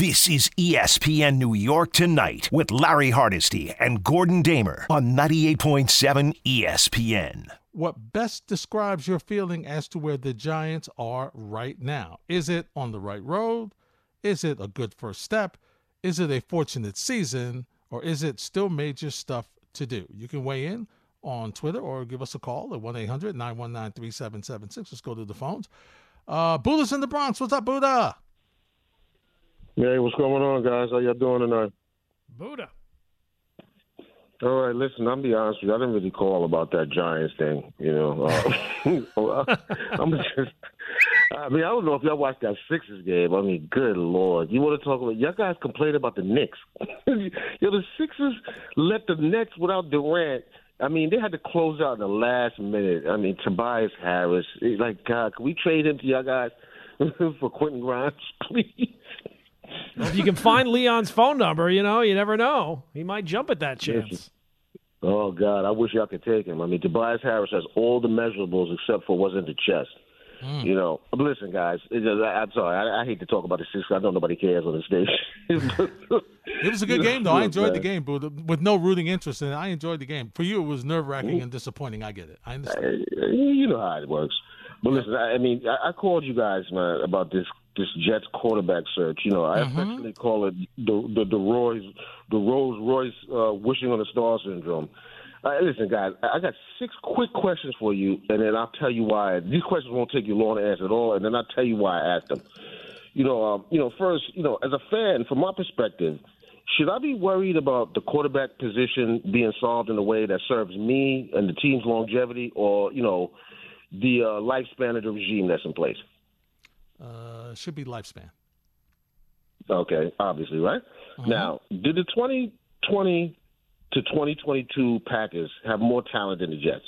This is ESPN New York Tonight with Larry Hardesty and Gordon Damer on 98.7 ESPN. What best describes your feeling as to where the Giants are right now? Is it on the right road? Is it a good first step? Is it a fortunate season? Or is it still major stuff to do? You can weigh in on Twitter or give us a call at 1 800 919 3776. Let's go to the phones. Uh, Buddha's in the Bronx. What's up, Buddha? Hey, what's going on, guys? How y'all doing tonight? Buddha. All right, listen, I'll be honest with you. I didn't really call about that Giants thing, you know. Uh, I'm just, I mean, I don't know if y'all watched that Sixers game. I mean, good Lord. You want to talk about, y'all guys complain about the Knicks. you know, the Sixers let the Nets without Durant. I mean, they had to close out in the last minute. I mean, Tobias Harris. Like, God, can we trade him to y'all guys for Quentin Grimes, please? Well, if you can find Leon's phone number, you know, you never know. He might jump at that chance. Oh God, I wish y'all could take him. I mean, Tobias Harris has all the measurables except for what's in the chest. Mm. You know, listen, guys. Just, I'm sorry. I, I, hate to talk about the six. I know nobody cares on the station. it was a good game, though. I enjoyed the game, but with no rooting interest in it. I enjoyed the game. For you, it was nerve wracking mm. and disappointing. I get it. I understand. Uh, you know how it works. But listen, I, I mean, I, I called you guys, man, about this this Jets quarterback search. You know, I mm-hmm. affectionately call it the the, the Roy's the Rolls Royce uh, wishing on a star syndrome. Uh, listen, guys, I got six quick questions for you, and then I'll tell you why. These questions won't take you long to answer at all, and then I'll tell you why I asked them. You know, um, you know, first, you know, as a fan, from my perspective, should I be worried about the quarterback position being solved in a way that serves me and the team's longevity, or you know, the uh, lifespan of the regime that's in place? Uh, should be lifespan. Okay, obviously, right? Mm-hmm. Now, did the 2020 to 2022 Packers have more talent than the Jets?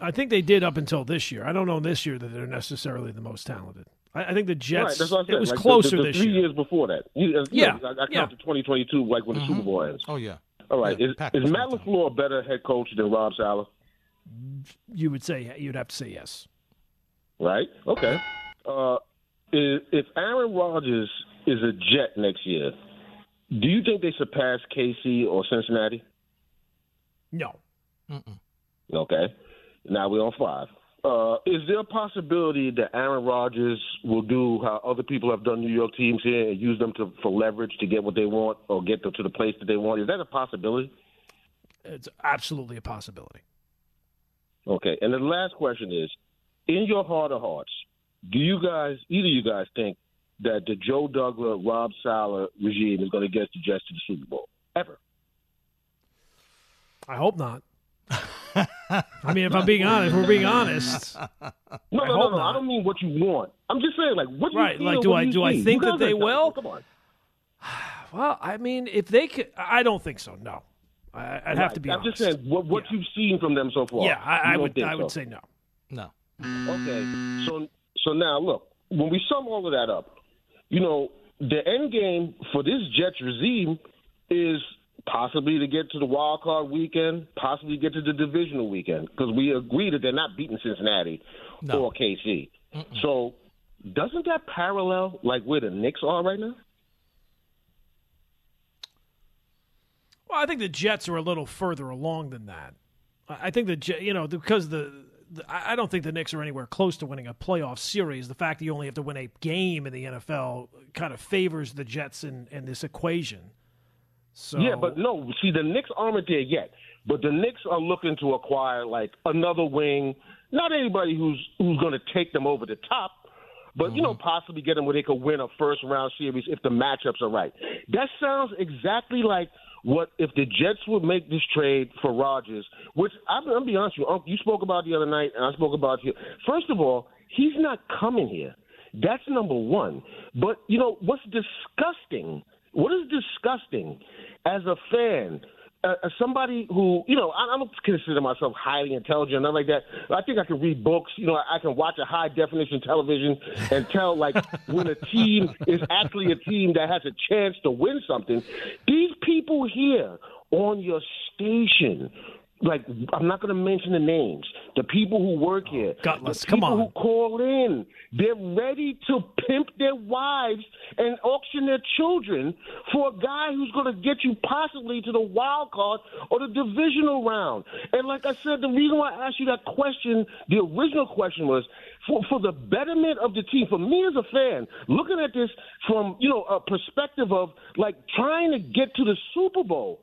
I think they did up until this year. I don't know this year that they're necessarily the most talented. I, I think the Jets. Right, it was like closer the, the, the this three year. years before that. You, uh, yeah, I, I count yeah. to 2022 like when the mm-hmm. Super Bowl ends. Oh yeah. All right. Yeah, is, is Matt LaFleur a better head coach than Rob Saleh? You would say you'd have to say yes. Right. Okay. Uh, if Aaron Rodgers is a Jet next year, do you think they surpass KC or Cincinnati? No. Mm-mm. Okay. Now we're on five. Uh, is there a possibility that Aaron Rodgers will do how other people have done New York teams here and use them to, for leverage to get what they want or get them to the place that they want? Is that a possibility? It's absolutely a possibility. Okay. And the last question is in your heart of hearts, do you guys, either you guys, think that the Joe Douglas, Rob Saleh regime is going to get the Jets to the Super Bowl ever? I hope not. I mean, if I'm being honest, we're being honest. No, no, no, no. I don't mean what you want. I'm just saying, like, what do right? You like, do I do, do I think that they will? Come on. Well, I mean, if they could, I don't think so. No, I, would have to be. I'm honest. just saying what, what yeah. you've seen from them so far. Yeah, I, I would. I so. would say no. No. Okay, so so now look, when we sum all of that up, you know, the end game for this Jets regime is possibly to get to the wild card weekend, possibly get to the divisional weekend, because we agree that they're not beating Cincinnati no. or KC. Mm-mm. So doesn't that parallel like where the Knicks are right now? Well, I think the Jets are a little further along than that. I think the you know because the I don't think the Knicks are anywhere close to winning a playoff series. The fact that you only have to win a game in the NFL kind of favors the Jets in, in this equation. So yeah, but no. See, the Knicks aren't there yet. But the Knicks are looking to acquire like another wing. Not anybody who's who's going to take them over the top, but mm-hmm. you know, possibly get them where they could win a first round series if the matchups are right. That sounds exactly like what if the Jets would make this trade for Rodgers, which I'm, I'm be honest with you, you spoke about the other night, and I spoke about here. First of all, he's not coming here. That's number one. But you know what's disgusting? What is disgusting as a fan? Uh, somebody who, you know, I, I don't consider myself highly intelligent, nothing like that. I think I can read books. You know, I, I can watch a high definition television and tell like when a team is actually a team that has a chance to win something. These people here on your station like I'm not going to mention the names. The people who work oh, here, gutless. the Come on. who call in, they're ready to pimp their wives and auction their children for a guy who's going to get you possibly to the wild card or the divisional round. And like I said, the reason why I asked you that question, the original question was for for the betterment of the team. For me as a fan, looking at this from you know a perspective of like trying to get to the Super Bowl.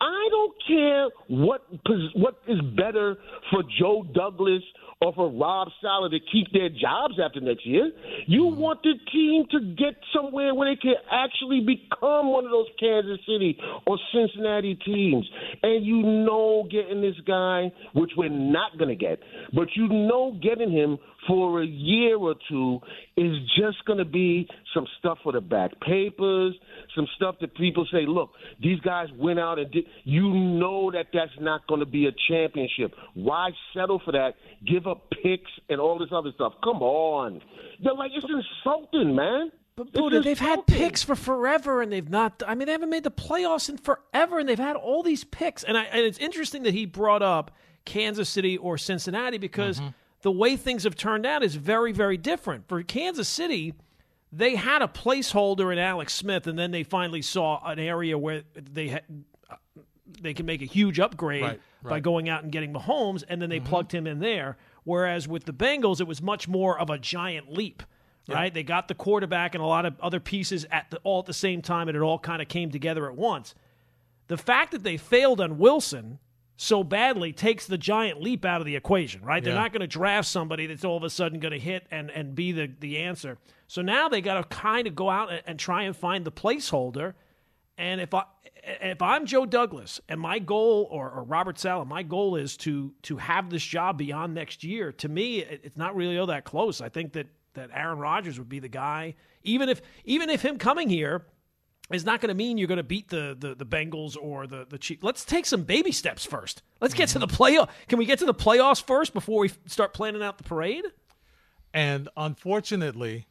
I don't care what what is better for Joe Douglas or for Rob Saleh to keep their jobs after next year. You mm-hmm. want the team to get somewhere where they can actually become one of those Kansas City or Cincinnati teams. And you know getting this guy, which we're not going to get, but you know getting him for a year or two is just going to be some stuff for the back papers, some stuff that people say, look, these guys went out and did. You know that that's not going to be a championship. Why settle for that? Give up picks and all this other stuff. Come on. They're like, it's insulting, man. But It's Buddha, they've had picks for forever, and they've not. I mean, they haven't made the playoffs in forever, and they've had all these picks. And, I, and it's interesting that he brought up Kansas City or Cincinnati because mm-hmm. The way things have turned out is very, very different. For Kansas City, they had a placeholder in Alex Smith, and then they finally saw an area where they had. Uh, they can make a huge upgrade Right, by going out and getting Mahomes, and then they mm-hmm. plugged him in there. Whereas with the Bengals, it was much more of a giant leap right? They got the quarterback and a lot of other pieces at the all at the same time, and it all kind of came together at once. The fact that they failed on Wilson so badly takes the giant leap out of the equation, right? They're not going to draft somebody that's all of a sudden going to hit and, and be the, the answer. So now they got to kind of go out and, and try and find the placeholder. And if I if I'm Joe Douglas and my goal or, or Robert Saleh, my goal is to to have this job beyond next year. To me, it, it's not really all that close. I think that that Aaron Rodgers would be the guy. Even if even if him coming here is not going to mean you're going to beat the, the the Bengals or the the Chiefs. Let's take some baby steps first. Let's get to the playoff. Can we get to the playoffs first before we start planning out the parade? And unfortunately,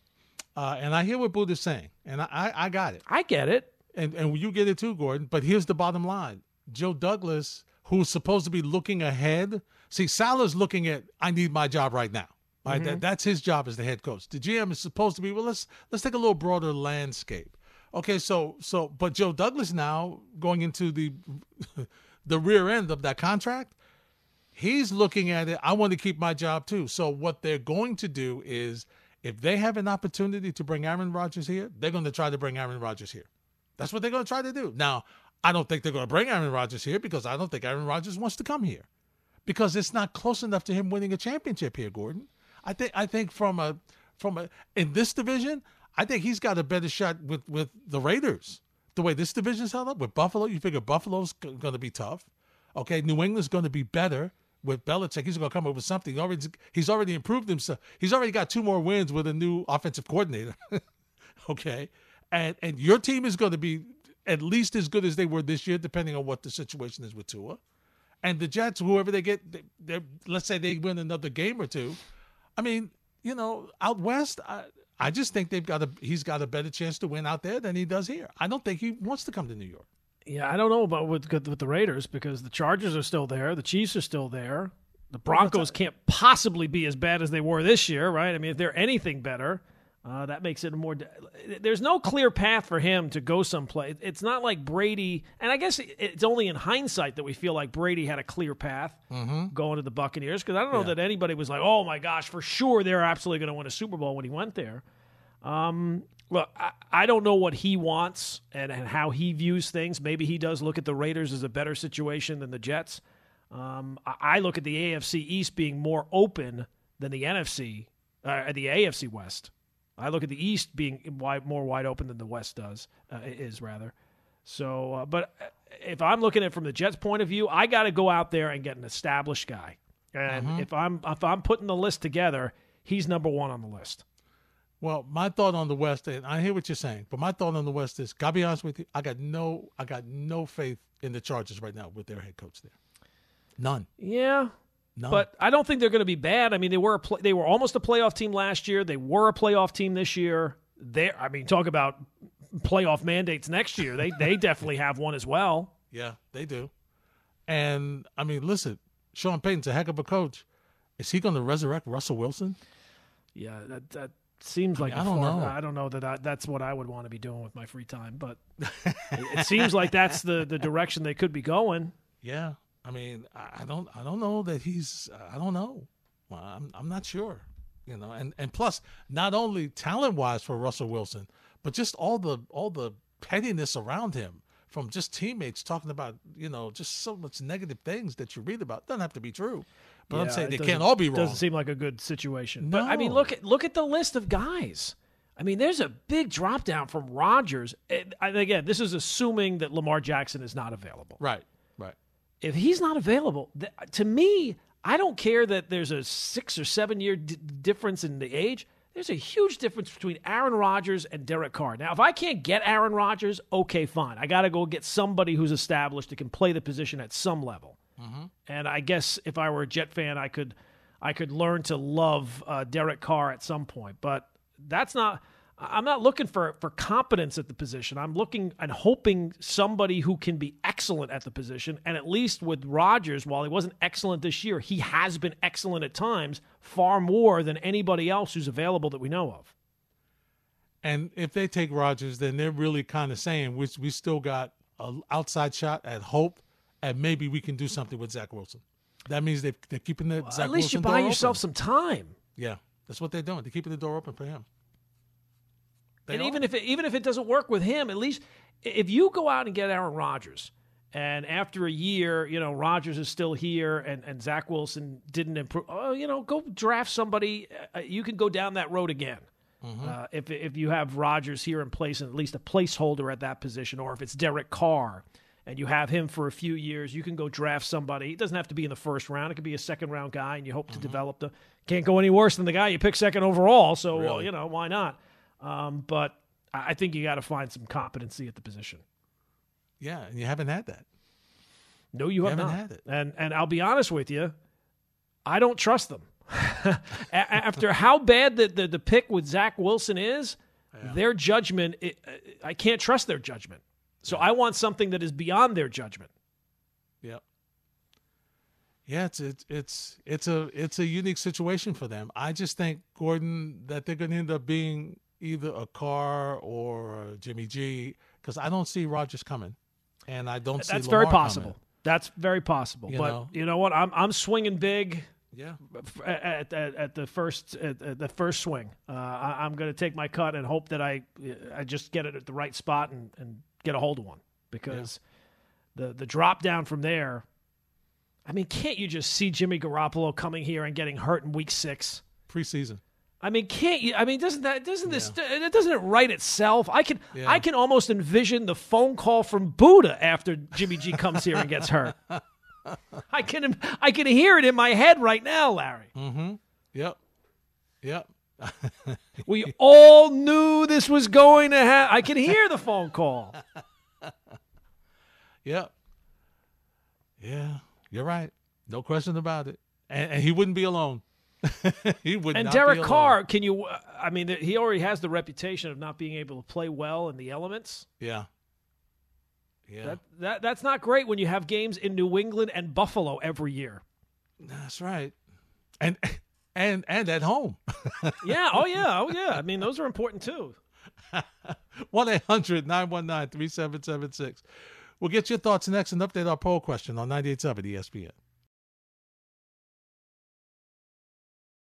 uh, and I hear what Buddha's saying, and I, I, I got it. I get it. and and you get it too, Gordon. But here's the bottom line: Joe Douglas, who's supposed to be looking ahead, see, Saleh's looking at I need my job right now. Right, that, that's his job as the head coach. The GM is supposed to be well. Let's let's take a little broader landscape. Okay, so so but Joe Douglas now going into the the rear end of that contract, he's looking at it. I want to keep my job too. So what they're going to do is, if they have an opportunity to bring Aaron Rodgers here, they're going to try to bring Aaron Rodgers here. That's what they're going to try to do. Now, I don't think they're going to bring Aaron Rodgers here because I don't think Aaron Rodgers wants to come here because it's not close enough to him winning a championship here, Gordon. I think I think from a from a in this division, I think he's got a better shot with with the Raiders. The way this division's held up with Buffalo, you figure Buffalo's going to be tough. Okay, New England's going to be better with Belichick. He's going to come up with something. He already he's already improved himself. He's already got two more wins with a new offensive coordinator. okay, and and your team is going to be at least as good as they were this year, depending on what the situation is with Tua. And the Jets, whoever they get, they, let's say they win another game or two. I mean, you know, out west, I, I just think they've got a he's got a better chance to win out there than he does here. I don't think he wants to come to New York. Yeah, I don't know about with with the Raiders because the Chargers are still there, the Chiefs are still there. The Broncos can't possibly be as bad as they were this year, right? I mean, if they're anything better, uh, that makes it more. There's no clear path for him to go someplace. It's not like Brady, and I guess it's only in hindsight that we feel like Brady had a clear path going to the Buccaneers because I don't know that anybody was like, "Oh my gosh, for sure they're absolutely going to win a Super Bowl" when he went there. Um, look, I, I don't know what he wants and, and how he views things. Maybe he does look at the Raiders as a better situation than the Jets. Um, I, I look at the AFC East being more open than the NFC, uh, the AFC West. I look at the East being wide, more wide open than the West does uh, is rather. So, uh, but if I'm looking at it from the Jets' point of view, I got to go out there and get an established guy. And if I'm if I'm putting the list together, he's number one on the list. Well, my thought on the West, and I hear what you're saying, but my thought on the West is, gotta be honest with you, I got no, I got no faith in the Chargers right now with their head coach there. None. Yeah, None. But I don't think they're going to be bad. I mean, they were a play, they were almost a playoff team last year. They were a playoff team this year. They, I mean, talk about playoff mandates next year. They they definitely have one as well. yeah, they do. And I mean, listen, Sean Payton's a heck of a coach. Is he going to resurrect Russell Wilson? Yeah, that that seems like I don't far, know. I don't know that I, that's what I would want to be doing with my free time, but it, it seems like that's the the direction they could be going. Yeah, I mean, I I don't, I don't know that he's, I don't know. Well, I'm, I'm not sure. You know, and and plus, not only talent wise for Russell Wilson, but just all the all the pettiness around him from just teammates talking about, you know, just so much negative things that you read about. Doesn't have to be true, but I'm saying they can't all be wrong. Doesn't seem like a good situation. But I mean, look at look at the list of guys. I mean, there's a big drop down from Rodgers. And again, this is assuming that Lamar Jackson is not available. right. If he's not available, th- to me, I don't care that there's a six or seven year d- difference in the age. There's a huge difference between Aaron Rodgers and Derek Carr. Now, if I can't get Aaron Rodgers, okay, fine. I got to go get somebody who's established that can play the position at some level. And I guess if I were a Jet fan, I could, I could learn to love uh, Derek Carr at some point. But that's not. I'm not looking for for competence at the position. I'm looking and hoping somebody who can be excellent at the position. And at least with Rodgers, while he wasn't excellent this year, he has been excellent at times, far more than anybody else who's available that we know of. And if they take Rodgers, then they're really kind of saying we we still got an outside shot at hope, and maybe we can do something with Zach Wilson. That means they they're keeping the Zach at least Wilson you buy yourself open. some time. Yeah, that's what they're doing. They're keeping the door open for him. They and are. even if it, even if it doesn't work with him, at least if you go out and get Aaron Rodgers, and after a year, you know Rodgers is still here, and, and Zach Wilson didn't improve. Oh, you know, go draft somebody. Uh, you can go down that road again. Uh, if if you have Rodgers here in place and at least a placeholder at that position, or if it's Derek Carr and you have him for a few years, you can go draft somebody. It doesn't have to be in the first round; it could be a second round guy, and you hope to develop the. Can't go any worse than the guy you pick second overall. So well, you know why not? Um, but I think you got to find some competency at the position. yeah, and you haven't had that. No, you have haven't not. had it. And and I'll be honest with you, I don't trust them. After how bad the, the, the pick with Zach Wilson is, their judgment, it, I can't trust their judgment. So I want something that is beyond their judgment. Yep. Yeah, it's it's it's it's a it's a unique situation for them. I just think Gordon that they're going to end up being either a Carr or Jimmy G because I don't see Rodgers coming, and I don't see That's very possible. coming. That's very possible. You but know? you know what? I'm I'm swinging big. Yeah, at, at, at the first at, at the first swing. Uh, I, I'm going to take my cut and hope that I I just get it at the right spot and, and get a hold of one because the the drop down from there. I mean, can't you just see Jimmy Garoppolo coming here and getting hurt in week six? preseason. I mean, can't you? I mean, doesn't that doesn't this it doesn't it write itself? I can Yeah. I can almost envision the phone call from Buddha after Jimmy G comes here and gets hurt. I can I can hear it in my head right now, Larry. Mm-hmm. Yep, yep. We all knew this was going to happen. I can hear the phone call. Yep. Yeah, you're right. No question about it. And, and he wouldn't be alone. he would And not Derek. Carr, can you? Uh, I mean, he already has the reputation of not being able to play well in the elements. Yeah. Yeah. That, that that's not great when you have games in New England and Buffalo every year. That's right. And and and at home. Yeah. Oh yeah. Oh yeah. I mean, those are important too. 1 800 919 3776. We'll get your thoughts next and update our poll question on 98.7 ESPN.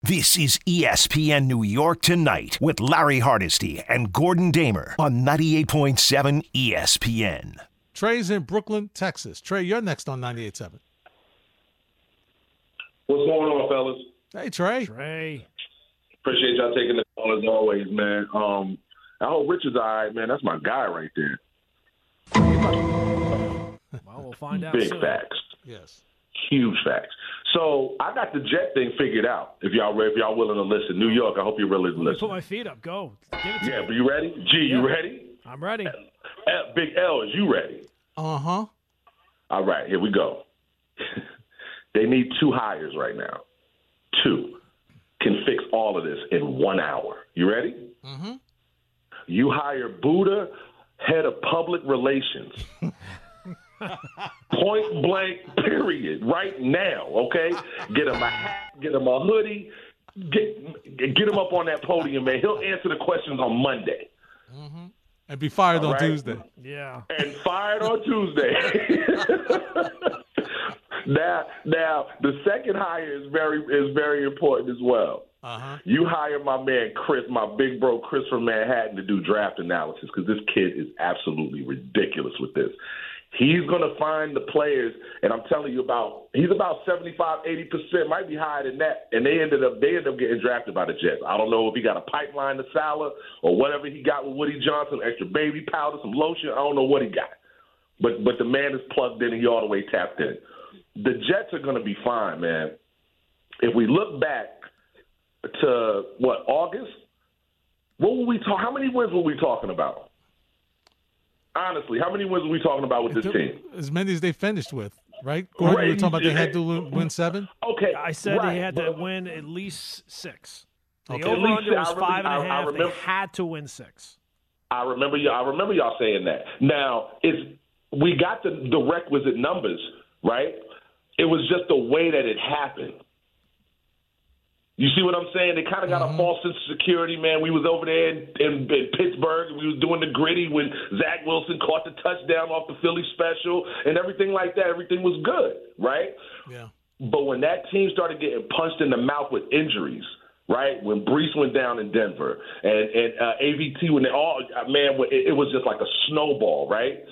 This is ESPN New York Tonight with Larry Hardesty and Gordon Damer on 98.7 ESPN. Trey's in Brooklyn, Texas. Trey, you're next on 98.7. What's going on, fellas? Hey, Trey. Trey. Appreciate y'all taking the call as always, man. Um, I hope Richard's all right, man. That's my guy right there. Well, we'll find out Big soon. facts. Yes. Huge facts. So I got the jet thing figured out. If y'all re- if y'all willing to listen, New York, I hope you're willing to listen. put my feet up. Go. Give it to Yeah, me. but you ready? G, you ready? I'm ready. Uh, Big L, is you ready? Uh huh. All right, here we go. they need two hires right now. Two can fix all of this in one hour. You ready? Mm-hmm. You hire Buddha, head of public relations. Point blank, period. Right now, okay? Get him a hat, get him a hoodie, get get him up on that podium, man. He'll answer the questions on Monday. Mm-hmm. And be fired All on right? Tuesday. Yeah. And fired on Tuesday. now, now the second hire is very is very important as well. Uh-huh. You hire my man Chris, my big bro Chris from Manhattan to do draft analysis because this kid is absolutely ridiculous with this. He's going to find the players, and I'm telling you about he's about 75, 80 percent, might be higher than that. And they ended up they ended up getting drafted by the Jets. I don't know if he got a pipeline to Saleh or whatever he got with Woody Johnson, extra baby powder, some lotion. I don't know what he got, but but the man is plugged in and he all the way tapped in. The Jets are going to be fine, man. If we look back to what August, what were we talk? How many wins were we talking about? Honestly, how many wins were we talking about with this team? As many as they finished with, right? Gordon, right. you were talking about they had to win seven. Okay, I said right. they had to win at least six. The okay. over under was five and a half. Remember, they had to win six. I remember you. I remember y'all saying that. Now, it's we got the the requisite numbers, right? It was just the way that it happened. You see what I'm saying? They kind of got mm-hmm. a false sense of security, man. We was over there in, in, in Pittsburgh. We was doing the gritty when Zach Wilson caught the touchdown off the Philly special and everything like that. Everything was good, right? Yeah. But when that team started getting punched in the mouth with injuries, right? When Breece went down in Denver and and uh, AVT when they all uh, man, it, it was just like a snowball, right?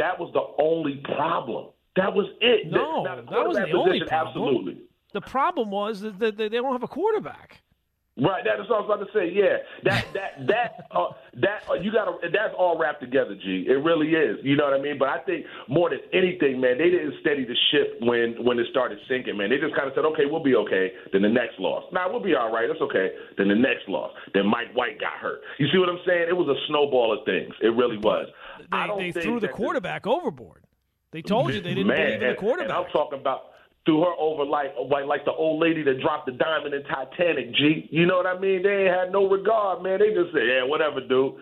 That was the only problem. That was it. No, that, that was the only problem. Absolutely. The problem was that they don't have a quarterback. Right, that's what I was about to say. Yeah, that that that uh, that uh, you got to that's all wrapped together, G. It really is. You know what I mean? But I think more than anything, man, they didn't steady the ship when when it started sinking. Man, they just kind of said, okay, we'll be okay. Then the next loss, now nah, we'll be all right. That's okay. Then the next loss. Then Mike White got hurt. You see what I'm saying? It was a snowball of things. It really was. They, they threw the quarterback overboard. They told you they didn't man, believe in the quarterback. And I'm talking about threw her over like like like the old lady that dropped the diamond in Titanic. G, you know what I mean? They ain't had no regard, man. They just said, yeah, whatever, dude.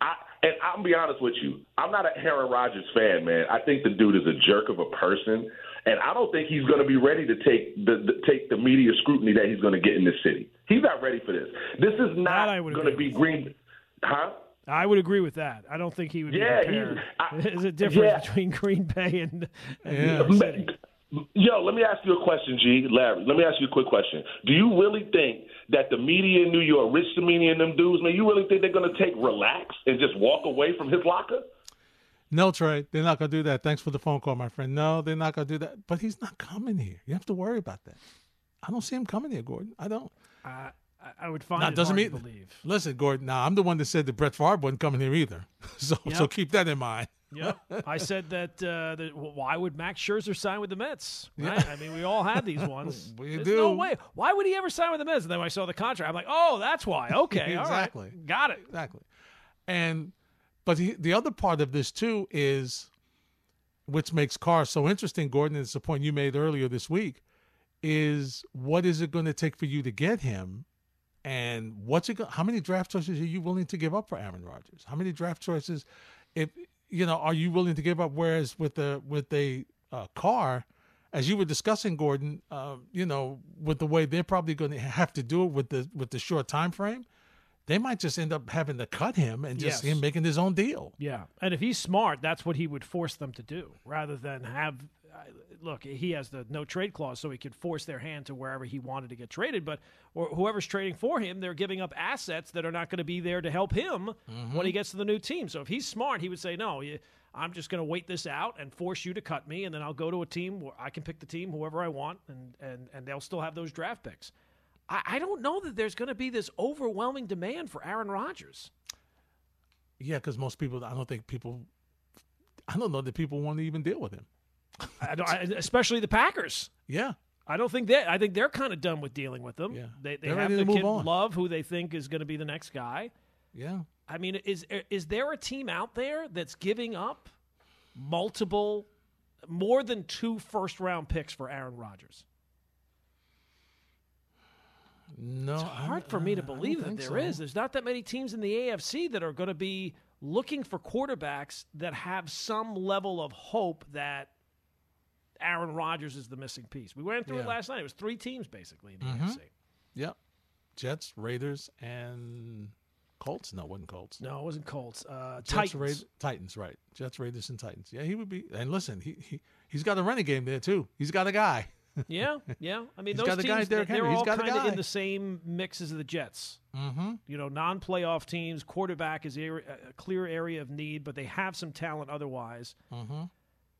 I and I'll be honest with you, I'm not a Aaron Rodgers fan, man. I think the dude is a jerk of a person, and I don't think he's going to be ready to take the, the take the media scrutiny that he's going to get in this city. He's not ready for this. This is not going to be Green, huh? I would agree with that. I don't think he would yeah, be prepared. There's a difference yeah. between Green Bay and, and yeah. New York City. Yo, let me ask you a question, G. Larry. Let me ask you a quick question. Do you really think that the media in New York, Rich Cimini and them dudes, man, you really think they're going to take relax and just walk away from his locker? No, Trey, they're not going to do that. Thanks for the phone call, my friend. No, they're not going to do that. But he's not coming here. You have to worry about that. I don't see him coming here, Gordon. I don't. Uh, I would find now, it doesn't mean, believe. Listen, Gordon. Now I'm the one that said that Brett Favre wasn't coming here either. So yep. so keep that in mind. Yeah, I said that, uh, that. Why would Max Scherzer sign with the Mets? Right? Yeah. I mean, we all had these ones. we There's do. No way. Why would he ever sign with the Mets? And then when I saw the contract, I'm like, oh, that's why. Okay, exactly. got it. Exactly. And but the the other part of this too is, which makes Carr so interesting, Gordon. It's the point you made earlier this week. Is what is it going to take for you to get him? And what's it? How many draft choices are you willing to give up for Aaron Rodgers? How many draft choices? If you know, are you willing to give up? Whereas with the with a uh, Carr, as you were discussing, Gordon, uh, you know, with the way they're probably going to have to do it with the with the short time frame, they might just end up having to cut him and just yes. him making his own deal. Yeah, and if he's smart, that's what he would force them to do, rather than have look, he has the no trade clause, so he could force their hand to wherever he wanted to get traded. But or whoever's trading for him, they're giving up assets that are not going to be there to help him mm-hmm. when he gets to the new team. So if he's smart, he would say, "No, I'm just going to wait this out and force you to cut me, and then I'll go to a team where I can pick the team whoever I want, and and and they'll still have those draft picks." I, I don't know that there's going to be this overwhelming demand for Aaron Rodgers. Yeah, because most people, I don't think people, I don't know that people want to even deal with him. I don't, I, especially the Packers. Yeah. I don't think that. I think they're kind of done with dealing with them. Yeah. They, they have the kid on. Love, who they think is going to be the next guy. Yeah. I mean, is is there a team out there that's giving up multiple, more than two first round picks for Aaron Rodgers? No, it's hard for me to believe that there so. is. There's not that many teams in the AFC that are going to be looking for quarterbacks that have some level of hope that Aaron Rodgers is the missing piece. We went through it last night. It was three teams basically in the Mhm. AFC. Yep. Jets, Raiders, and Colts. No, it wasn't Colts. No, it wasn't Colts. Uh, Jets, Titans. Ra- Titans, right? Jets, Raiders, and Titans. Yeah, he would be. And listen, he he he's got a running game there too. He's got a guy. yeah, yeah. I mean, He's those a teams they're. He's all kind of in the same mix as the Jets. Mm-hmm. You know, non-playoff teams. Quarterback is area, a clear area of need, but they have some talent otherwise. Mm-hmm.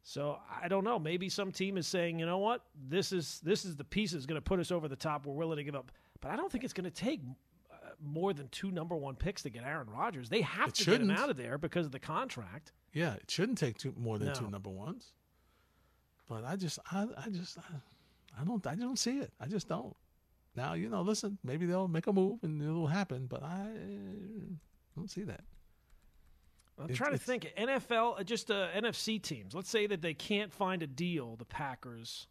So I don't know. Maybe some team is saying, you know what, this is this is the piece that's going to put us over the top. We're willing to give up, but I don't think it's going to take uh, more than two number one picks to get Aaron Rodgers. They have It to get him out of there because of the contract. Yeah, it shouldn't take two more than No. two number ones. But I just, I, I just, I, I don't, I don't see it. I just don't. Now you know, listen, maybe they'll make a move and it'll happen, but I don't see that. I'm It- trying to think. NFL, uh, just uh, NFC teams. Let's say that they can't find a deal. The Packers.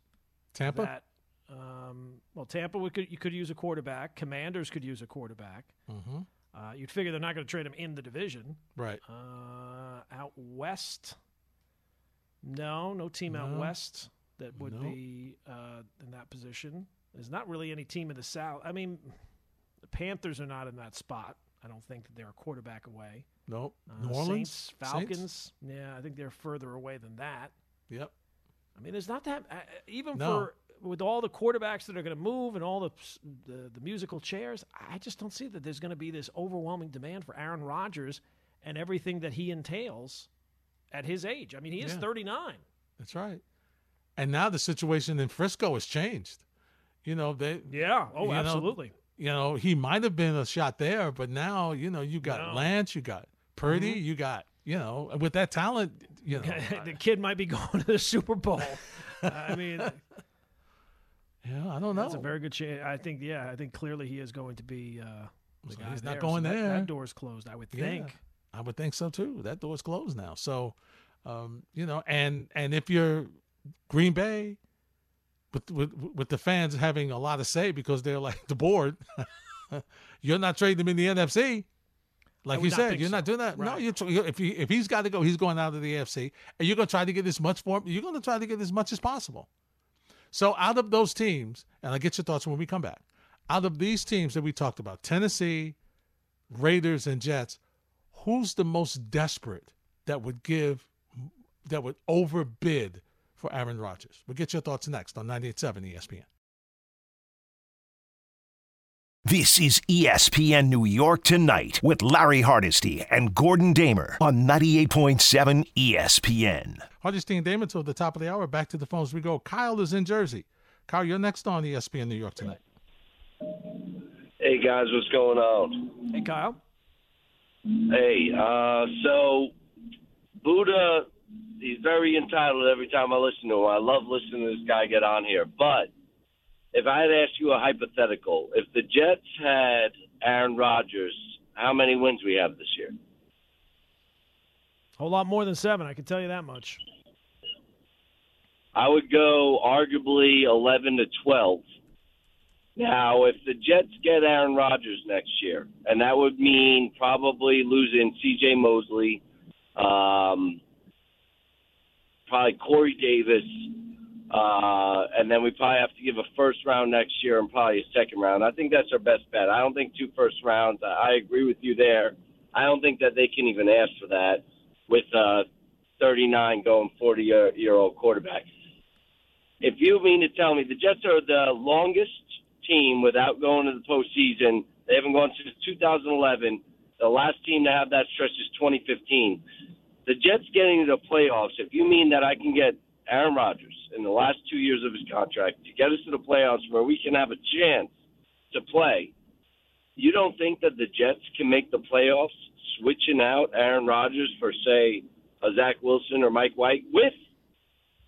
Tampa. That, um, well, Tampa would, could you could use a quarterback. Commanders could use a quarterback. Mm-hmm. Uh, you'd figure they're not going to trade him in the division. Right. Uh, out west, no, no team out west that would No. be uh, in that position. There's not really any team in the South. I mean, the Panthers are not in that spot. I don't think that they're a quarterback away. Nope. Uh, New Orleans. Saints, Saints? Falcons. Yeah, I think they're further away than that. Yep. I mean, there's not that uh, even No. for with all the quarterbacks that are going to move and all the, the the musical chairs. I just don't see that there's going to be this overwhelming demand for Aaron Rodgers and everything that he entails at his age. I mean, he is Yeah. 39. That's right. And now the situation in Frisco has changed. You know, they Yeah. Oh, You know, absolutely. you know, he might have been a shot there, but now, you know, you got No. Lance, you got Purdy, you got, you know, with that talent, you know. the kid might be going to the Super Bowl. I mean, yeah, I don't know. that's a very good chance. I think. Yeah, I think clearly he is going to be. Uh, the So guy he's not there. going that, there. That door's closed. I would Yeah. think. I would think so too. That door's closed now. So, um, you know, and and if you're Green Bay, with with with the fans having a lot of say because they're like the board, you're not trading them in the NFC. Like you said, you're so. not doing that. No, you're, tr- you're if he if he's got to go, he's going out of the AFC, and you're going to try to get as much for him. You're going to try to get as much as possible. So out of those teams, and I'll get your thoughts when we come back. Out of these teams that we talked about, Tennessee, Raiders, and Jets, who's the most desperate that would give that would overbid for Aaron Rodgers? We'll get your thoughts next on 98.7 ESPN. This is ESPN New York Tonight with Larry Hardesty and Gordon Damer on 98.7 ESPN. Hardesty and Damer till the top of the hour. Back to the phones we go. Kyle is in Jersey. Kyle, you're next on ESPN New York tonight. Hey guys, what's going on? Hey, Kyle. Hey, uh, so Buddha, he's very entitled every time I listen to him. I love listening to this guy get on here. But if I had asked you a hypothetical, if the Jets had Aaron Rodgers, how many wins we have this year? A whole lot more than seven. I can tell you that much. I would go arguably 11 to 12. Now, if the Jets get Aaron Rodgers next year, and that would mean probably losing C.J. Mosley, um, probably Corey Davis, uh, and then we probably have to give a first round next year and probably a second round. I think that's our best bet. I don't think two first rounds. I agree with you there. I don't think that they can even ask for that with uh, 39 going 40 year, year old quarterback. If you mean to tell me the Jets are the longest team without going to the postseason, they haven't gone since 2011. The last team to have that stretch is 2015. The Jets getting to the playoffs. If you mean that I can get Aaron Rodgers in the last two years of his contract to get us to the playoffs where we can have a chance to play, you don't think that the Jets can make the playoffs switching out Aaron Rodgers for say a Zach Wilson or Mike White with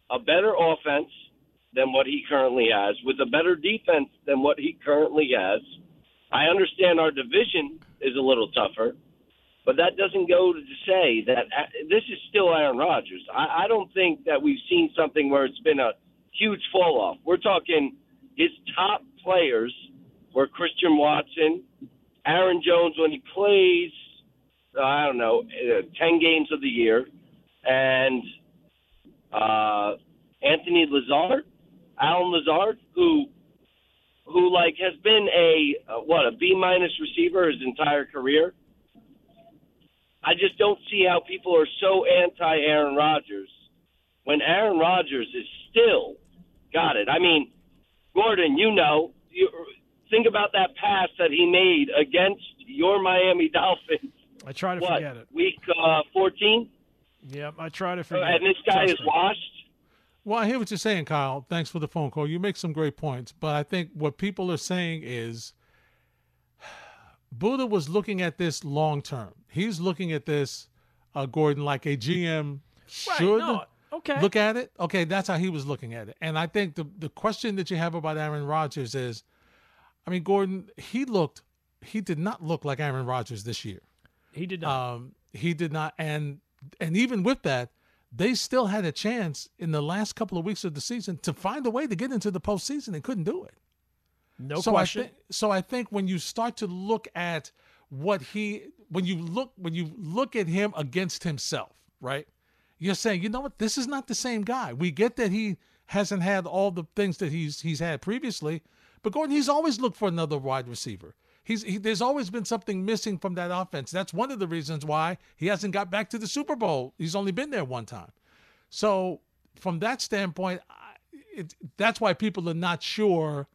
a better offense than what he currently has, with a better defense than what he currently has. I understand our division is a little tougher, but that doesn't go to say that uh, this is still Aaron Rodgers. I, I don't think that we've seen something where it's been a huge fall off. We're talking his top players were Christian Watson, Aaron Jones when he plays, I don't know, uh, ten games of the year, and uh, Anthony Lazard, Allen Lazard, who who like has been a uh, what a B minus receiver his entire career. I just don't see how people are so anti Aaron Rodgers when Aaron Rodgers is still got it. I mean, Gordon, you know, you think about that pass that he made against your Miami Dolphins. I try to what, forget it. Week uh, 14? Yep, I try to forget. It. And this guy Trust is me. washed. Well, I hear what you're saying, Kyle. Thanks for the phone call. You make some great points, but I think what people are saying is Buddha was looking at this long term. He's looking at this, uh, Gordon, like a GM Right, should no, okay. look at it. Okay, that's how he was looking at it. And I think the the question that you have about Aaron Rodgers is, I mean, Gordon, he looked, he did not look like Aaron Rodgers this year. he did not. Um, he did not, and and even with that, they still had a chance in the last couple of weeks of the season to find a way to get into the postseason. and couldn't do it. no so question. I think, so I think when you start to look at what he, when you look, when you look at him against himself, right? You're saying, you know what, this is not the same guy. We get that he hasn't had all the things that he's he's had previously, but Gordon, he's always looked for another wide receiver. He's he, there's always been something missing from that offense. That's one of the reasons why he hasn't got back to the Super Bowl. He's only been there one time. So from that standpoint, it, that's why people are not sure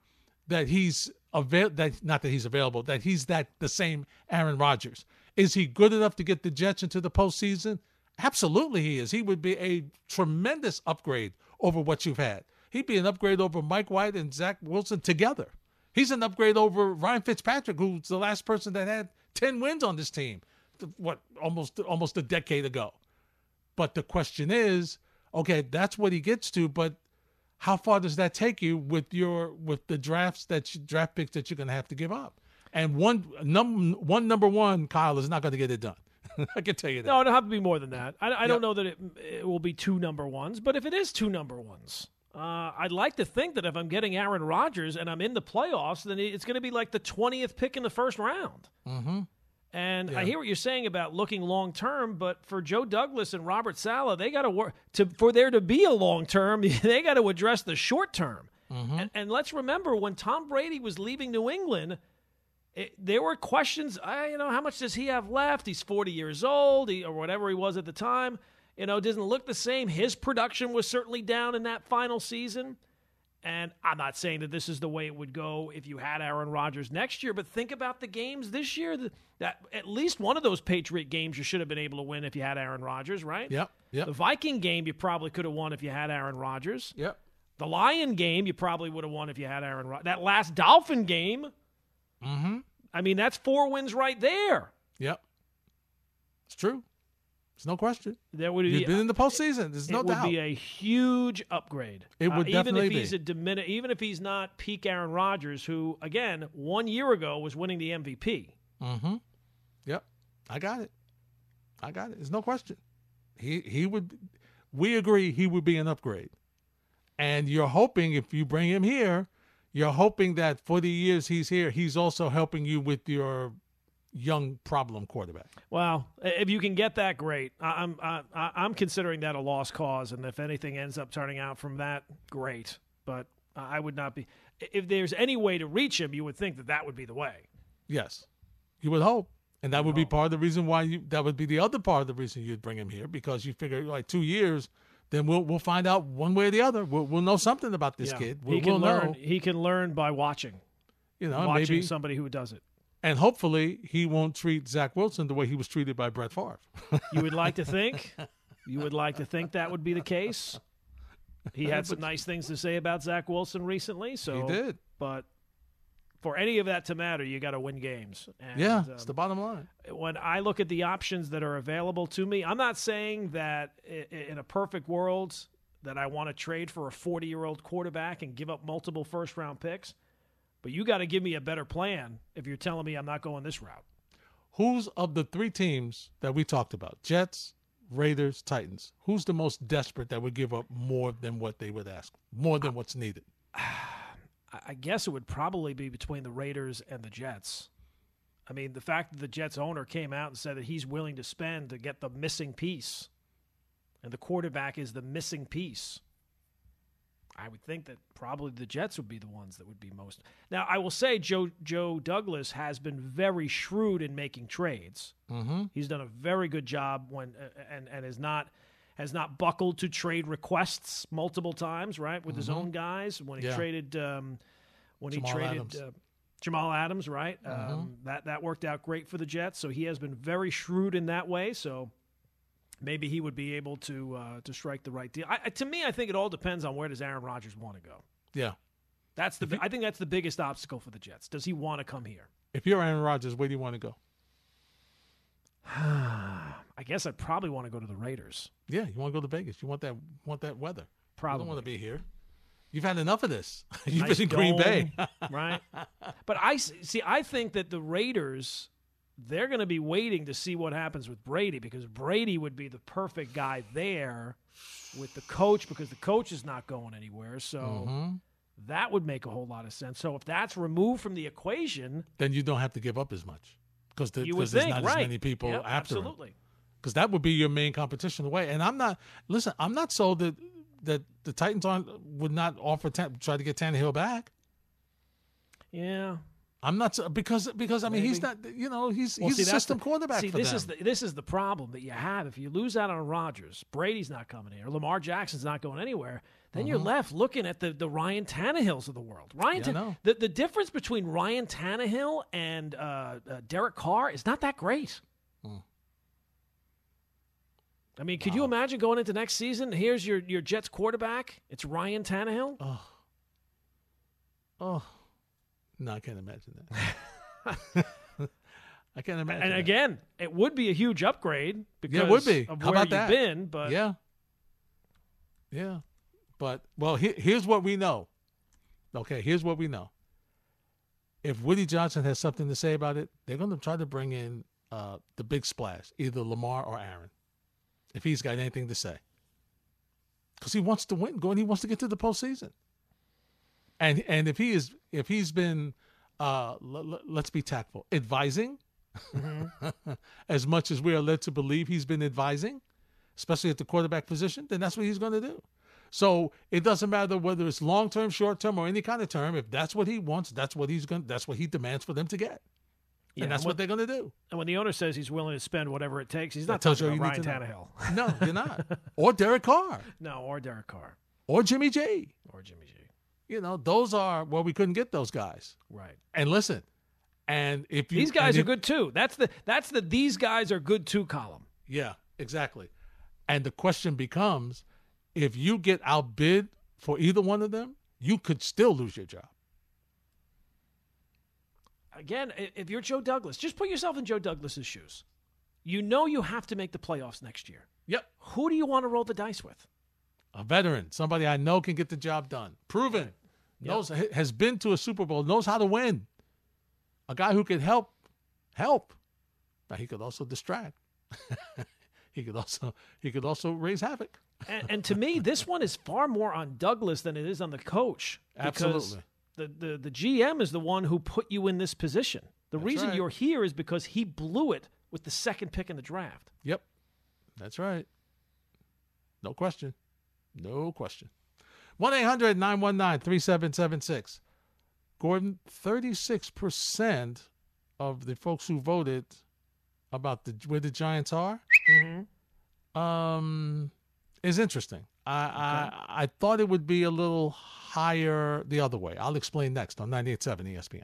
that he's avail that not that he's available that he's that the same Aaron Rodgers. Is he good enough to get the Jets into the postseason? Absolutely, he is. He would be a tremendous upgrade over what you've had. He'd be an upgrade over Mike White and Zach Wilson together. He's an upgrade over Ryan Fitzpatrick, who's the last person that had ten wins on this team. What almost almost a decade ago. But the question is, okay, that's what he gets to, but how far does that take you with your with the drafts that you, draft picks that you're going to have to give up? And one num one number one, Kyle is not going to get it done. I can tell you that. No, it'll have to be more than that. I, I Yep. don't know that it, it will be two number ones, but if it is two number ones, uh, I'd like to think that if I'm getting Aaron Rodgers and I'm in the playoffs, then it's going to be like the 20th pick in the first round. Mm-hmm. And Yeah. I hear what you're saying about looking long term, but for Joe Douglas and Robert Saleh, they got to work to for there to be a long term. They got to address the short term. Mm-hmm. And, and let's remember when Tom Brady was leaving New England, it, there were questions. Uh, you know, how much does he have left? He's 40 years old, he, or whatever he was at the time. You know, doesn't look the same. His production was certainly down in that final season. And I'm not saying that this is the way it would go if you had Aaron Rodgers next year, but think about the games this year. That, that at least one of those Patriot games you should have been able to win if you had Aaron Rodgers, right? Yep. Yep. The Viking game you probably could have won if you had Aaron Rodgers. Yep. The Lion game you probably would have won if you had Aaron Rodgers. That last Dolphin game, Mm-hmm. I mean, that's four wins right there. Yep. It's true. There's no question. That would be, been in the postseason. There's no doubt. it would be a huge upgrade. It would Uh, even if he's be. a dimini- even if he's not peak Aaron Rodgers, who again one year ago was winning the MVP. Mm-hmm. Yep. I got it. I got it. There's no question. He he would. We agree he would be an upgrade, and you're hoping if you bring him here, you're hoping that for the years he's here, he's also helping you with your young problem quarterback. Well, if you can get that, great. I'm I, I- I'm considering that a lost cause, and if anything ends up turning out from that, great. But I would not be. If there's any way to reach him, you would think that that would be the way. Yes, you would hope, and that would be part of the reason why you. That would be the other part of the reason you'd bring him here because you figure like two years, then we'll we'll find out one way or the other. We'll we'll know something about this Yeah. kid. We'll, can we'll learn. know, He can learn by watching, you know, watching maybe, somebody who does it. and hopefully he won't treat Zach Wilson the way he was treated by Brett Favre. You would like to think. You would like to think that would be the case. He had some nice things to say about Zach Wilson recently. So he did. but for any of that to matter, you got to win games. And, Yeah, um, it's the bottom line. when I look at the options that are available to me, I'm not saying that in a perfect world that I want to trade for a 40 year old quarterback and give up multiple first round picks. But you got to give me a better plan if you're telling me I'm not going this route. Who's of the three teams that we talked about? Jets, Raiders, Titans. Who's the most desperate that would give up more than what they would ask, more than what's needed? I- guess it would probably be between the Raiders and the Jets. I mean, the fact that the Jets owner came out and said that he's willing to spend to get the missing piece, and the quarterback is the missing piece. I would think that probably the Jets would be the ones that would be most. Now, I will say Joe Joe Douglas has been very shrewd in making trades. Mm-hmm. He's done a very good job when uh, and and is not has not buckled to trade requests multiple times, right, with his own guys. When he Mm-hmm. Yeah. traded um, when Jamal he traded Adams. Uh, Jamal Adams, right? Mm-hmm. Um, that that worked out great for the Jets. So he has been very shrewd in that way. So maybe he would be able to uh, to strike the right deal. I, I- to me, I think it all depends on where does Aaron Rodgers want to go. Yeah. That's the I think that's the biggest obstacle for the Jets. Does he want to come here? If you're Aaron Rodgers, where do you want to go? I guess I'd probably want to go to the Raiders. Yeah, you want to go to Vegas. You want that want that weather. You Probably. don't want to be here. You've had enough of this. You've Nice been in Green Bay. right? But I see. I think that the Raiders they're going to be waiting to see what happens with Brady because Brady would be the perfect guy there with the coach because the coach is not going anywhere. So Mm-hmm. that would make a whole lot of sense. So if that's removed from the equation, then you don't have to give up as much because the, you there's think not right? as many people Yep, after him. Because that would be your main competition away. And I'm not listen. I'm not sold that that the Titans aren't would not offer try to get Tannehill back. Yeah. I'm not because because I mean he's not you know he's Well, he's see, a system the- quarterback See, this them. is the, this is the problem that you have. If you lose out on Rodgers, Brady's not coming here. Or Lamar Jackson's not going anywhere. Then you're left looking at the, the Ryan Tannehills of the world. Ryan, Mm-hmm. Yeah, know. the the difference between Ryan Tannehill and uh, uh, Derek Carr is not that great. Hmm. I mean, could you imagine going into next season? Here's your your Jets quarterback. It's Ryan Tannehill. oh oh no I can't imagine that. I can't imagine. and that. again, it would be a huge upgrade because Yeah, it would be. of How where about you've that? been. But yeah, yeah, but well, he, here's what we know. Okay, here's what we know. If Woody Johnson has something to say about it, they're going to try to bring in uh, the big splash, either Lamar or Aaron, if he's got anything to say, because he wants to win. Going, he wants to get to the postseason. And and if he is if he's been, uh, l- l- let's be tactful, advising, as much as we are led to believe he's been advising, especially at the quarterback position, then that's what he's going to do. So it doesn't matter whether it's long term, short term, or any kind of term. If that's what he wants, that's what he's going. That's what he demands for them to get, Yeah, and that's when- what they're going to do. And when the owner says he's willing to spend whatever it takes, he's That not tells talking you about all Ryan you need to Tannehill. No, you're not. or Derek Carr, No, or Derek Carr or Jimmy G. or Jimmy G. You know, those are well, we couldn't get those guys. Right. And listen, and if you These guys are if- good too. That's the that's the these guys are good too column. Yeah, exactly. And the question becomes if you get outbid for either one of them, you could still lose your job. Again, if you're Joe Douglas, just put yourself in Joe Douglas's shoes. You know you have to make the playoffs next year. Yep. Who do you want to roll the dice with? A veteran, somebody I know can get the job done. Proven. Knows has been to a Super Bowl, knows how to win. A guy who could help help. Now he could also distract. he could also he could also raise havoc. And, and to me, this one is far more on Douglas than it is on the coach. because Absolutely. The, the the GM is the one who put you in this position. The reason right. you're here is because he blew it with the second pick in the draft. Yep. That's right. No question. No question. 1 800 919 3776. Gordon, 36% of the folks who voted about the where the Giants are um, is interesting. I, I I thought it would be a little higher the other way. I'll explain next on 98.7 ESPN.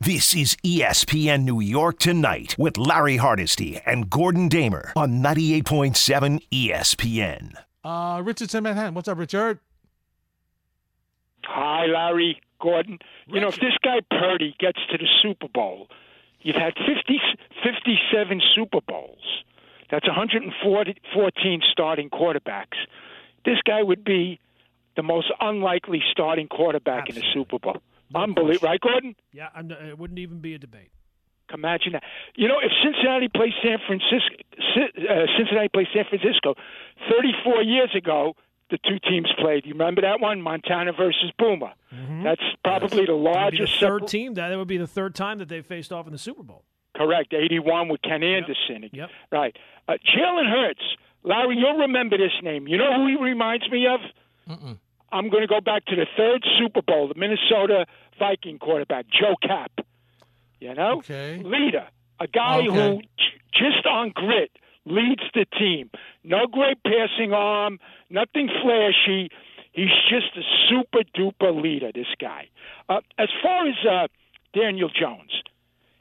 This is ESPN New York Tonight with Larry Hardesty and Gordon Damer on 98.7 ESPN. Uh, Richard's in Manhattan. What's up, Richard? Hi, Larry Gordon. You know, if this guy Purdy gets to the Super Bowl, you've had 50, 57 Super Bowls. That's 114 starting quarterbacks. This guy would be the most unlikely starting quarterback in the Super Bowl. Unbelievable, right, Gordon? Yeah, I'm, it wouldn't even be a debate. Imagine that. You know, if Cincinnati plays San Francisco, uh, Cincinnati plays San Francisco, 34 years ago, the two teams played. You remember that one, Montana versus Boomer? Mm-hmm. That's probably the That would be largest the third team. That would be the third time that they faced off in the Super Bowl. Correct, 81 with Ken Anderson. Yep. Right. Uh, Jalen Hurts. Larry, you'll remember this name. You know who he reminds me of? Mm-mm. I'm going to go back to the third Super Bowl, the Minnesota Viking quarterback, Joe Kapp. You know? Okay. Leader. A guy Okay. who, just on grit, leads the team. No great passing arm, nothing flashy. He's just a super duper leader, this guy. Uh, as far as uh, Daniel Jones,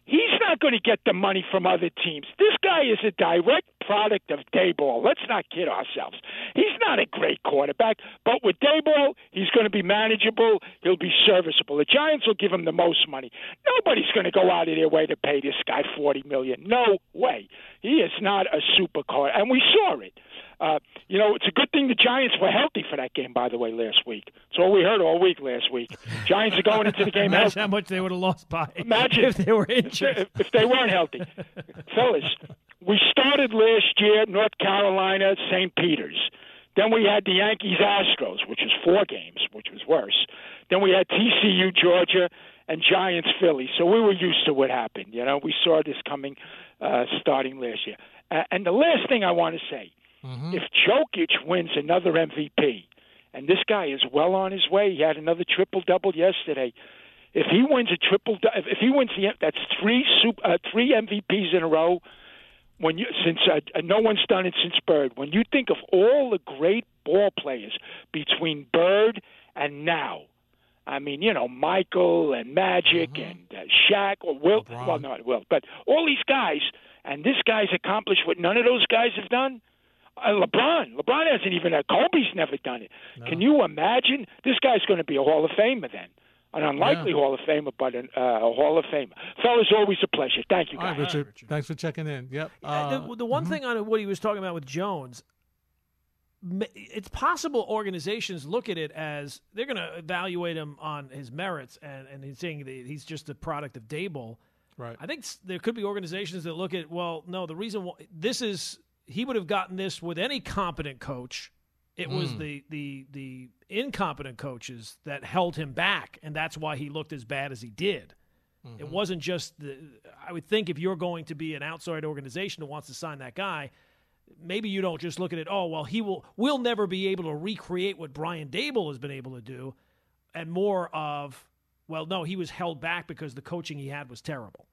he's not going to get the money from other teams. This guy is a direct product of Daboll. Let's not kid ourselves. He's not a great quarterback, but with Daboll, he's going to be manageable. He'll be serviceable. The Giants will give him the most money. Nobody's going to go out of their way to pay this guy forty million. No way. He is not a super supercar, and we saw it. Uh, you know, it's a good thing the Giants were healthy for that game, by the way, last week. It's all we heard all week last week. Giants are going into the game Imagine healthy. how much they would have lost by Imagine if they were if injured. they, if they weren't healthy. Fellas, we started last year North Carolina, St. Peter's. Then we had the Yankees Astros, which was four games, which was worse. Then we had TCU Georgia and Giants Philly. So we were used to what happened. You know, we saw this coming uh, starting last year. Uh, and the last thing I want to say, if Jokic wins another MVP, and this guy is well on his way, he had another triple double yesterday. If he wins a triple, if he wins the, that's three super, uh, three MVPs in a row. When you since uh, no one's done it since Bird. When you think of all the great ball players between Bird and now, I mean, you know, Michael and Magic and uh, Shaq or Wilt. LeBron. Well, not Wilt, but all these guys, and this guy's accomplished what none of those guys have done. Uh, LeBron, LeBron hasn't even. Uh, Kobe's never done it. Can you imagine? This guy's going to be a Hall of Famer then, an unlikely Yeah. Hall of Famer, but an, uh, a Hall of Famer. Fellas, always a pleasure. Thank you, All right, guys. Richard. Thanks for checking in. Yep. Uh, the, the one thing on what he was talking about with Jones, it's possible organizations look at it as they're going to evaluate him on his merits, and, and he's saying that he's just a product of Daboll. right. I think there could be organizations that look at, well, no, the reason why this is he would have gotten this with any competent coach. It was Mm. the the the incompetent coaches that held him back, and that's why he looked as bad as he did. Mm-hmm. It wasn't just the. I would think if you're going to be an outside organization that wants to sign that guy, maybe you don't just look at it. Oh well, he will. We'll never be able to recreate what Brian Daboll has been able to do, and more of, well, no, he was held back because the coaching he had was terrible,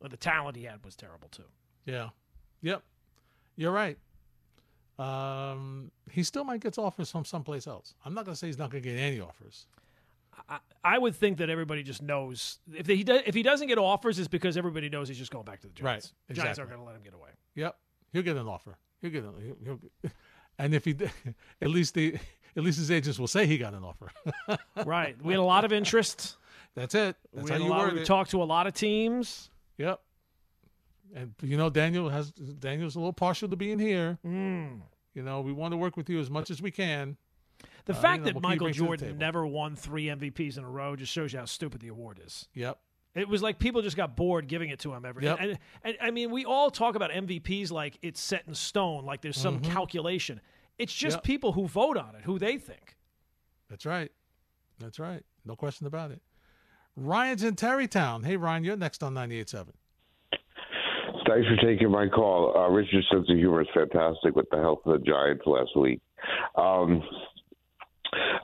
or the talent he had was terrible too. Yeah. Yep. You're right. Um, he still might get offers from someplace else. I'm not going to say he's not going to get any offers. I, I would think that everybody just knows if he does, if he doesn't get offers, it's because everybody knows he's just going back to the Giants. Right, Giants exactly. aren't going to let him get away. Yep. He'll get an offer. He'll get. A, he'll, he'll, and if he, at least the, at least his agents will say he got an offer. right. We had a lot of interest. That's it. That's we how you lot, we it. talked to a lot of teams. Yep. And you know, Daniel has Daniel's a little partial to being here. Mm. You know, we want to work with you as much as we can. The Uh, you fact know, that you Michael bring to the Jordan never won three MVPs in a row just shows you how stupid the award is. Yep. It was like people just got bored giving it to him every. Yep. And, and, I mean, we all talk about MVPs like it's set in stone, like there's some calculation. It's just Mm-hmm. Yep. people who vote on it, who they think. That's right. That's right. No question about it. Ryan's in Tarrytown. Hey, Ryan, you're next on 98.7. Thanks for taking my call. Uh, Richard's sense of humor is fantastic with the health of the Giants last week. Um,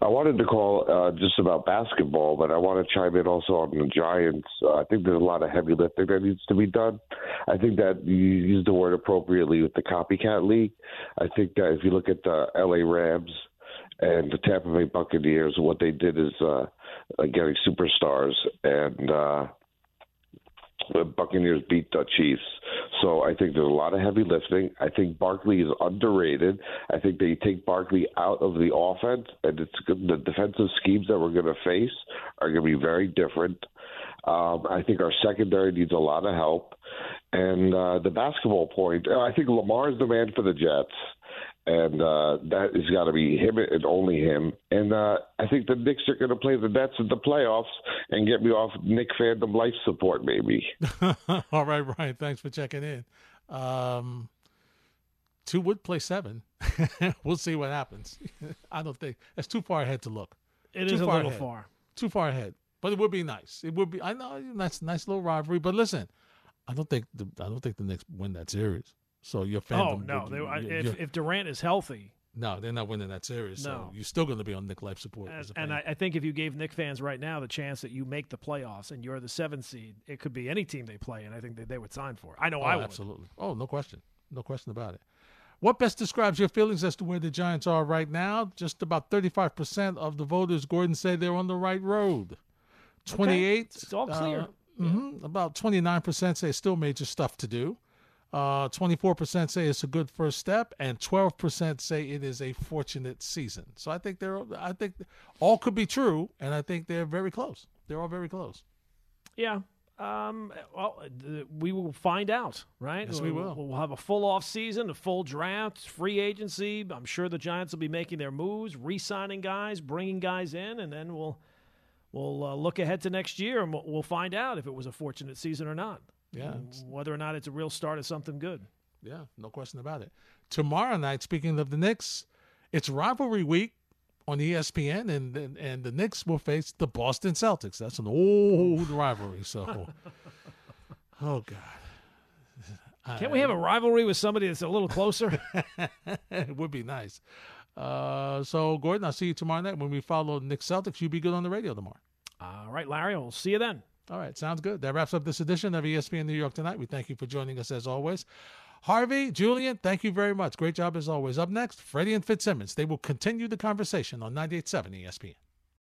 I wanted to call uh, just about basketball, but I want to chime in also on the Giants. Uh, I think there's a lot of heavy lifting that needs to be done. I think that you used the word appropriately with the copycat league. I think that if you look at the LA Rams and the Tampa Bay Buccaneers, what they did is uh, getting superstars and. Uh, the Buccaneers beat the Chiefs. So I think there's a lot of heavy lifting. I think Barkley is underrated. I think they take Barkley out of the offense, and it's good. the defensive schemes that we're going to face are going to be very different. Um, I think our secondary needs a lot of help. And uh, the basketball point, I think Lamar is the man for the Jets. And uh, that has got to be him and only him. And uh, I think the Knicks are going to play the Nets in the playoffs and get me off Knick fandom life support, maybe. All right, Ryan. Thanks for checking in. Um, two would play seven. we'll see what happens. I don't think that's too far ahead to look. It Too is a far little ahead. far. Too far ahead, but it would be nice. It would be. I know that's nice little rivalry, but listen, I don't think the I don't think the Knicks win that series. So your fandom. Oh no! would- They, I- if, if Durant is healthy, no, they're not winning that series. So No. you're still going to be on Knick life support. and, and. I, I think if you gave Knick fans right now the chance that you make the playoffs and you're the seventh seed, it could be any team they play, and I think that they would sign for. it. I know Oh, I would. absolutely. Oh, no question. No question about it. What best describes your feelings as to where the Giants are right now? Just about 35% of the voters, Gordon, say they're on the right road. 28. It's all clear. mhm, about 29% say still major stuff to do. Uh, 24% say it's a good first step, and 12% say it is a fortunate season. So I think they're, I think all could be true, and I think they're very close. They're all very close. Yeah. Um, well, we will find out, right? Yes, we will. We'll have a full off season, a full draft, free agency. I'm sure the Giants will be making their moves, re-signing guys, bringing guys in, and then we'll we'll uh, look ahead to next year and we'll, we'll find out if it was a fortunate season or not. Yeah, whether or not it's a real start of something good. Yeah, no question about it. Tomorrow night, speaking of the Knicks, it's rivalry week on ESPN, and and, and the Knicks will face the Boston Celtics. That's an old rivalry. So, oh god, Can't we have a rivalry with somebody that's a little closer? it would be nice. Uh, so, Gordon, I'll see you tomorrow night when we follow Knicks Celtics. You be good on the radio tomorrow. All right, Larry. We'll see you then. All right, sounds good. That wraps up this edition of ESPN New York Tonight. We thank you for joining us as always. Harvey, Julian, thank you very much. Great job as always. Up next, Freddie and Fitzsimmons. They will continue the conversation on 98.7 ESPN.